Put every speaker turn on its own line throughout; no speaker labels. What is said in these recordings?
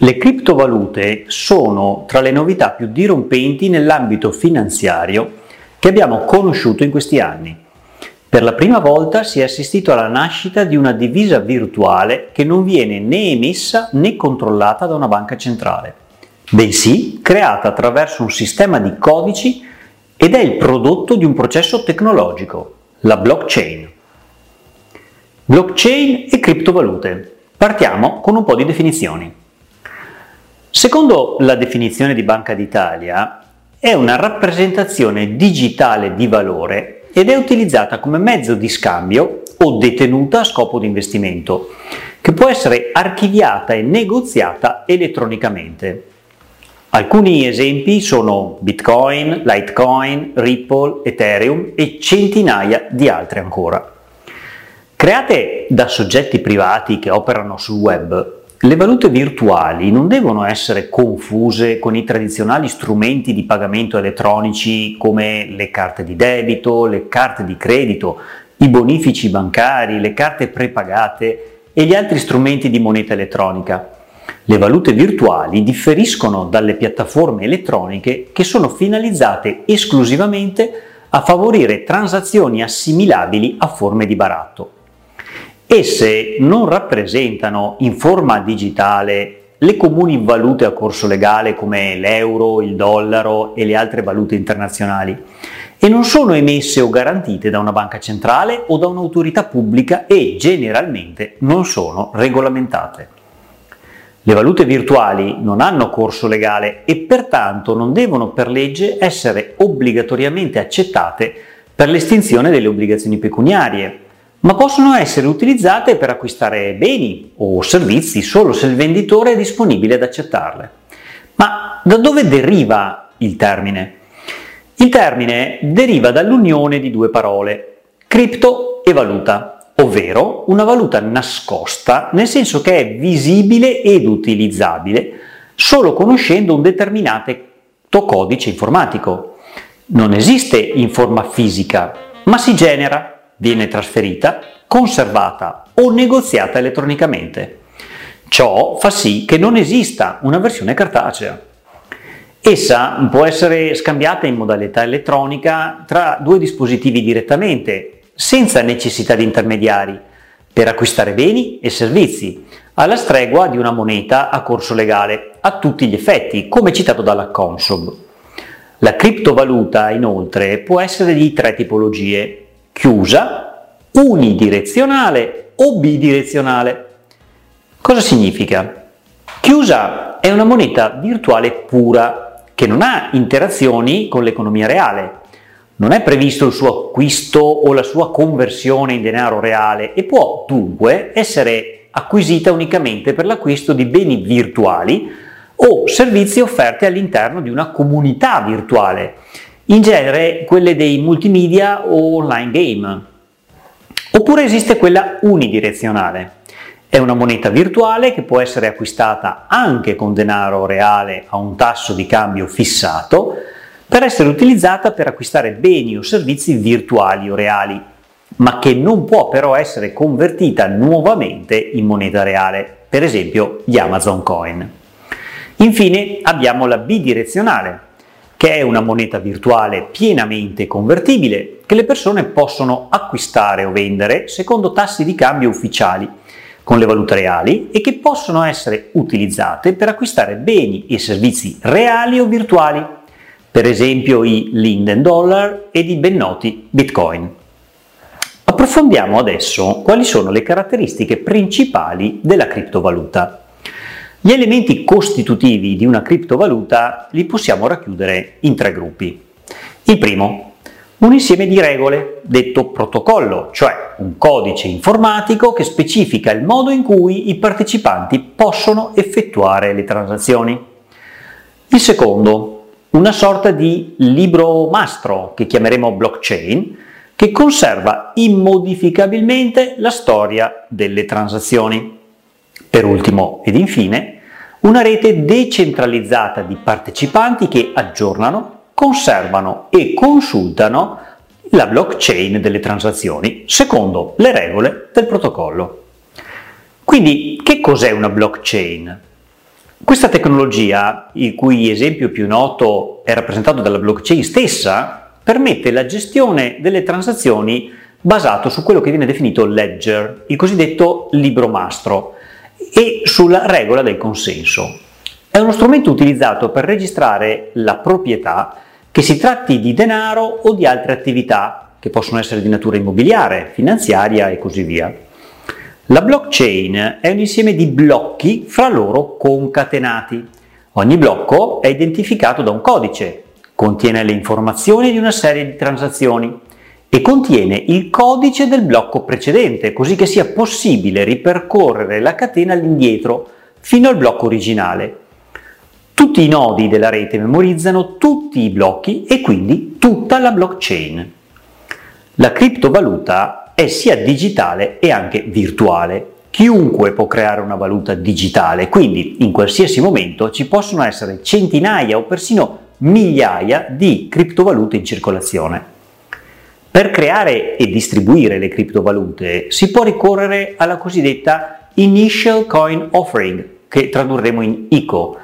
Le criptovalute sono tra le novità più dirompenti nell'ambito finanziario che abbiamo conosciuto in questi anni. Per la prima volta si è assistito alla nascita di una divisa virtuale che non viene né emessa né controllata da una banca centrale, bensì creata attraverso un sistema di codici ed è il prodotto di un processo tecnologico, la blockchain. Blockchain e criptovalute. Partiamo con un po' di definizioni. Secondo la definizione di Banca d'Italia, è una rappresentazione digitale di valore ed è utilizzata come mezzo di scambio o detenuta a scopo di investimento, che può essere archiviata e negoziata elettronicamente. Alcuni esempi sono Bitcoin, Litecoin, Ripple, Ethereum e centinaia di altre ancora. Create da soggetti privati che operano sul web, le valute virtuali non devono essere confuse con i tradizionali strumenti di pagamento elettronici come le carte di debito, le carte di credito, i bonifici bancari, le carte prepagate e gli altri strumenti di moneta elettronica. Le valute virtuali differiscono dalle piattaforme elettroniche che sono finalizzate esclusivamente a favorire transazioni assimilabili a forme di baratto. Esse non rappresentano in forma digitale le comuni valute a corso legale come l'euro, il dollaro e le altre valute internazionali e non sono emesse o garantite da una banca centrale o da un'autorità pubblica e generalmente non sono regolamentate. Le valute virtuali non hanno corso legale e pertanto non devono per legge essere obbligatoriamente accettate per l'estinzione delle obbligazioni pecuniarie ma possono essere utilizzate per acquistare beni o servizi solo se il venditore è disponibile ad accettarle. Ma da dove deriva il termine? Il termine deriva dall'unione di due parole, cripto e valuta, ovvero una valuta nascosta nel senso che è visibile ed utilizzabile solo conoscendo un determinato codice informatico. Non esiste in forma fisica, ma si genera viene trasferita, conservata o negoziata elettronicamente. Ciò fa sì che non esista una versione cartacea. Essa può essere scambiata in modalità elettronica tra due dispositivi direttamente, senza necessità di intermediari, per acquistare beni e servizi, alla stregua di una moneta a corso legale, a tutti gli effetti, come citato dalla Consob. La criptovaluta, inoltre, può essere di tre tipologie, chiusa, unidirezionale o bidirezionale. Cosa significa? Chiusa è una moneta virtuale pura che non ha interazioni con l'economia reale. Non è previsto il suo acquisto o la sua conversione in denaro reale e può dunque essere acquisita unicamente per l'acquisto di beni virtuali o servizi offerti all'interno di una comunità virtuale in genere quelle dei multimedia o online game. Oppure esiste quella unidirezionale. È una moneta virtuale che può essere acquistata anche con denaro reale a un tasso di cambio fissato per essere utilizzata per acquistare beni o servizi virtuali o reali, ma che non può però essere convertita nuovamente in moneta reale, per esempio gli Amazon Coin. Infine abbiamo la bidirezionale, che è una moneta virtuale pienamente convertibile che le persone possono acquistare o vendere secondo tassi di cambio ufficiali con le valute reali e che possono essere utilizzate per acquistare beni e servizi reali o virtuali, per esempio i Linden Dollar ed i ben noti Bitcoin. Approfondiamo adesso quali sono le caratteristiche principali della criptovaluta. Gli elementi costitutivi di una criptovaluta li possiamo racchiudere in tre gruppi. Il primo, un insieme di regole, detto protocollo, cioè un codice informatico che specifica il modo in cui i partecipanti possono effettuare le transazioni. Il secondo, una sorta di libro mastro che chiameremo blockchain, che conserva immodificabilmente la storia delle transazioni. Per ultimo ed infine, una rete decentralizzata di partecipanti che aggiornano, conservano e consultano la blockchain delle transazioni secondo le regole del protocollo. Quindi che cos'è una blockchain? Questa tecnologia, il cui esempio più noto è rappresentato dalla blockchain stessa, permette la gestione delle transazioni basato su quello che viene definito ledger, il cosiddetto libro mastro, e sulla regola del consenso. È uno strumento utilizzato per registrare la proprietà, che si tratti di denaro o di altre attività, che possono essere di natura immobiliare, finanziaria e così via. La blockchain è un insieme di blocchi fra loro concatenati. Ogni blocco è identificato da un codice, contiene le informazioni di una serie di transazioni e contiene il codice del blocco precedente, così che sia possibile ripercorrere la catena all'indietro fino al blocco originale. Tutti i nodi della rete memorizzano tutti i blocchi e quindi tutta la blockchain. La criptovaluta è sia digitale e anche virtuale. Chiunque può creare una valuta digitale, quindi in qualsiasi momento ci possono essere centinaia o persino migliaia di criptovalute in circolazione. Per creare e distribuire le criptovalute si può ricorrere alla cosiddetta Initial Coin Offering, che tradurremo in ICO.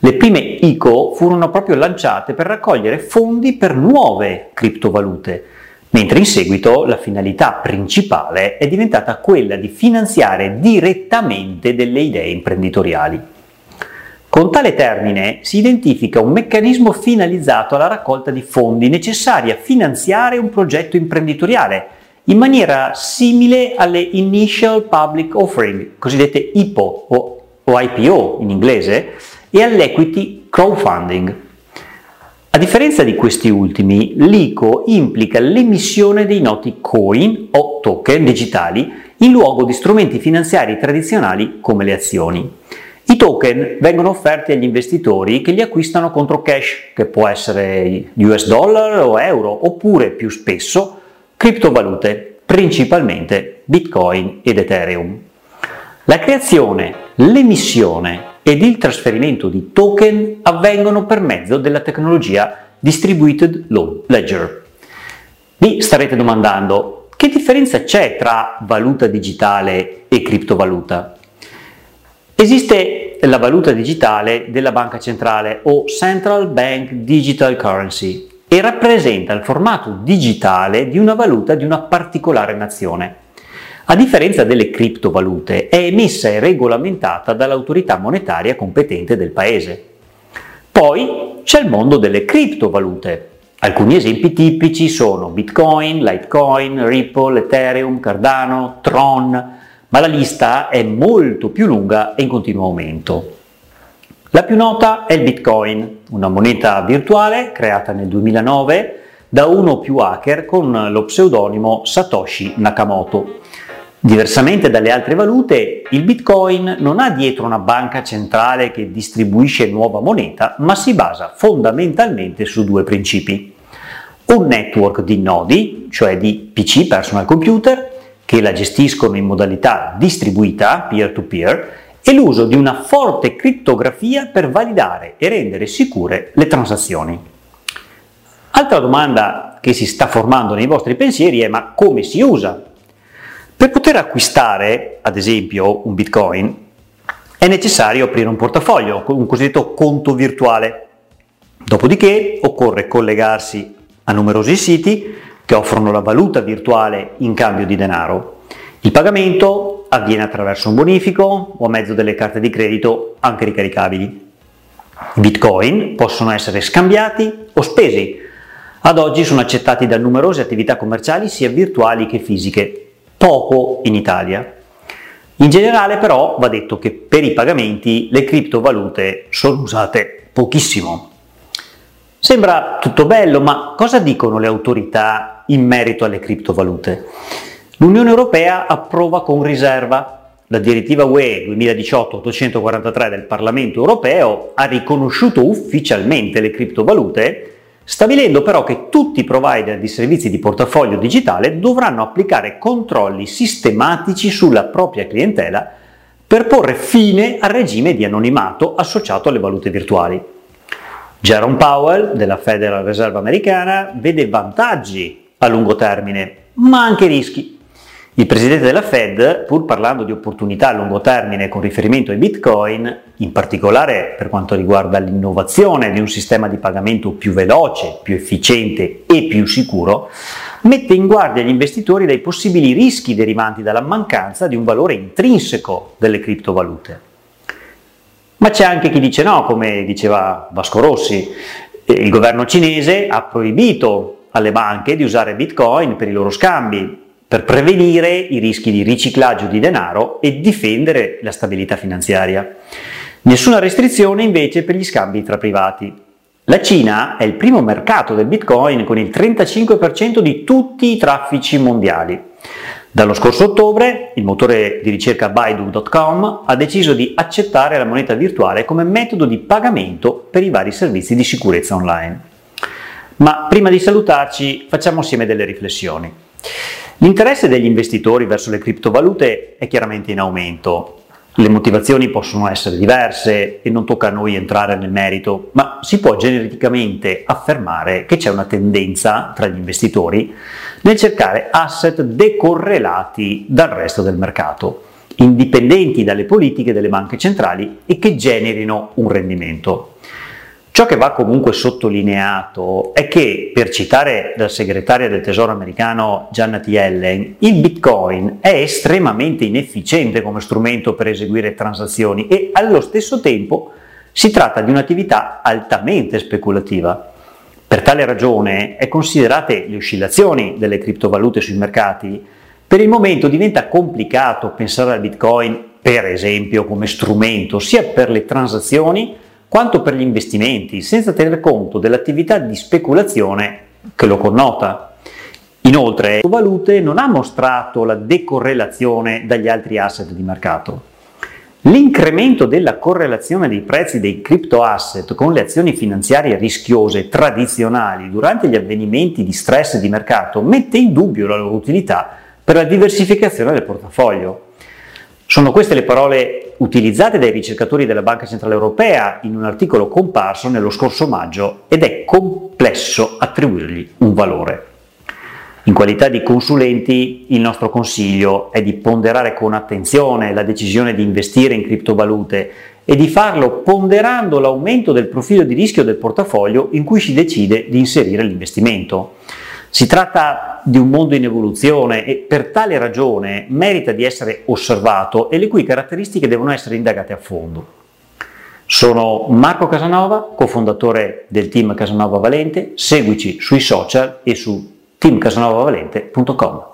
Le prime ICO furono proprio lanciate per raccogliere fondi per nuove criptovalute mentre in seguito la finalità principale è diventata quella di finanziare direttamente delle idee imprenditoriali. Con tale termine si identifica un meccanismo finalizzato alla raccolta di fondi necessari a finanziare un progetto imprenditoriale in maniera simile alle Initial Public Offering, cosiddette IPO o, o IPO in inglese, e all'equity crowdfunding. A differenza di questi ultimi, l'ICO implica l'emissione dei noti coin o token digitali in luogo di strumenti finanziari tradizionali come le azioni. I token vengono offerti agli investitori che li acquistano contro cash, che può essere US dollar o euro, oppure più spesso criptovalute, principalmente Bitcoin ed Ethereum. La creazione, l'emissione ed il trasferimento di token avvengono per mezzo della tecnologia Distributed Ledger. Vi starete domandando che differenza c'è tra valuta digitale e criptovaluta? Esiste la valuta digitale della banca centrale o Central Bank Digital Currency e rappresenta il formato digitale di una valuta di una particolare nazione. A differenza delle criptovalute, è emessa e regolamentata dall'autorità monetaria competente del paese. Poi c'è il mondo delle criptovalute. Alcuni esempi tipici sono Bitcoin, Litecoin, Ripple, Ethereum, Cardano, Tron, ma la lista è molto più lunga e in continuo aumento. La più nota è il Bitcoin, una moneta virtuale creata nel 2009 da uno o più hacker con lo pseudonimo Satoshi Nakamoto. Diversamente dalle altre valute, il Bitcoin non ha dietro una banca centrale che distribuisce nuova moneta, ma si basa fondamentalmente su due principi. Un network di nodi, cioè di PC, personal computer, che la gestiscono in modalità distribuita, peer-to-peer, e l'uso di una forte crittografia per validare e rendere sicure le transazioni. Altra domanda che si sta formando nei vostri pensieri è ma come si usa per poter acquistare, ad esempio, un Bitcoin, è necessario aprire un portafoglio, un cosiddetto conto virtuale. Dopodiché occorre collegarsi a numerosi siti che offrono la valuta virtuale in cambio di denaro. Il pagamento avviene attraverso un bonifico o a mezzo delle carte di credito anche ricaricabili. I bitcoin possono essere scambiati o spesi. Ad oggi sono accettati da numerose attività commerciali sia virtuali che fisiche poco in Italia. In generale però va detto che per i pagamenti le criptovalute sono usate pochissimo. Sembra tutto bello, ma cosa dicono le autorità in merito alle criptovalute? L'Unione Europea approva con riserva. La direttiva UE 2018-843 del Parlamento Europeo ha riconosciuto ufficialmente le criptovalute stabilendo però che tutti i provider di servizi di portafoglio digitale dovranno applicare controlli sistematici sulla propria clientela per porre fine al regime di anonimato associato alle valute virtuali. Jerome Powell della Federal Reserve americana vede vantaggi a lungo termine, ma anche rischi. Il presidente della Fed, pur parlando di opportunità a lungo termine con riferimento ai bitcoin, in particolare per quanto riguarda l'innovazione di un sistema di pagamento più veloce, più efficiente e più sicuro, mette in guardia gli investitori dai possibili rischi derivanti dalla mancanza di un valore intrinseco delle criptovalute. Ma c'è anche chi dice no, come diceva Vasco Rossi, il governo cinese ha proibito alle banche di usare bitcoin per i loro scambi, per prevenire i rischi di riciclaggio di denaro e difendere la stabilità finanziaria. Nessuna restrizione invece per gli scambi tra privati. La Cina è il primo mercato del Bitcoin con il 35% di tutti i traffici mondiali. Dallo scorso ottobre il motore di ricerca Baidu.com ha deciso di accettare la moneta virtuale come metodo di pagamento per i vari servizi di sicurezza online. Ma prima di salutarci facciamo assieme delle riflessioni. L'interesse degli investitori verso le criptovalute è chiaramente in aumento. Le motivazioni possono essere diverse e non tocca a noi entrare nel merito, ma si può genericamente affermare che c'è una tendenza tra gli investitori nel cercare asset decorrelati dal resto del mercato, indipendenti dalle politiche delle banche centrali e che generino un rendimento. Ciò che va comunque sottolineato è che, per citare la segretaria del Tesoro americano Janet Yellen, il Bitcoin è estremamente inefficiente come strumento per eseguire transazioni e allo stesso tempo si tratta di un'attività altamente speculativa. Per tale ragione è considerate le oscillazioni delle criptovalute sui mercati, per il momento diventa complicato pensare al Bitcoin, per esempio, come strumento sia per le transazioni quanto per gli investimenti, senza tener conto dell'attività di speculazione che lo connota. Inoltre, le valute non ha mostrato la decorrelazione dagli altri asset di mercato. L'incremento della correlazione dei prezzi dei crypto asset con le azioni finanziarie rischiose tradizionali durante gli avvenimenti di stress di mercato mette in dubbio la loro utilità per la diversificazione del portafoglio. Sono queste le parole utilizzate dai ricercatori della Banca Centrale Europea in un articolo comparso nello scorso maggio ed è complesso attribuirgli un valore. In qualità di consulenti il nostro consiglio è di ponderare con attenzione la decisione di investire in criptovalute e di farlo ponderando l'aumento del profilo di rischio del portafoglio in cui si decide di inserire l'investimento. Si tratta di un mondo in evoluzione e per tale ragione merita di essere osservato e le cui caratteristiche devono essere indagate a fondo. Sono Marco Casanova, cofondatore del team Casanova Valente, seguici sui social e su teamcasanovavalente.com.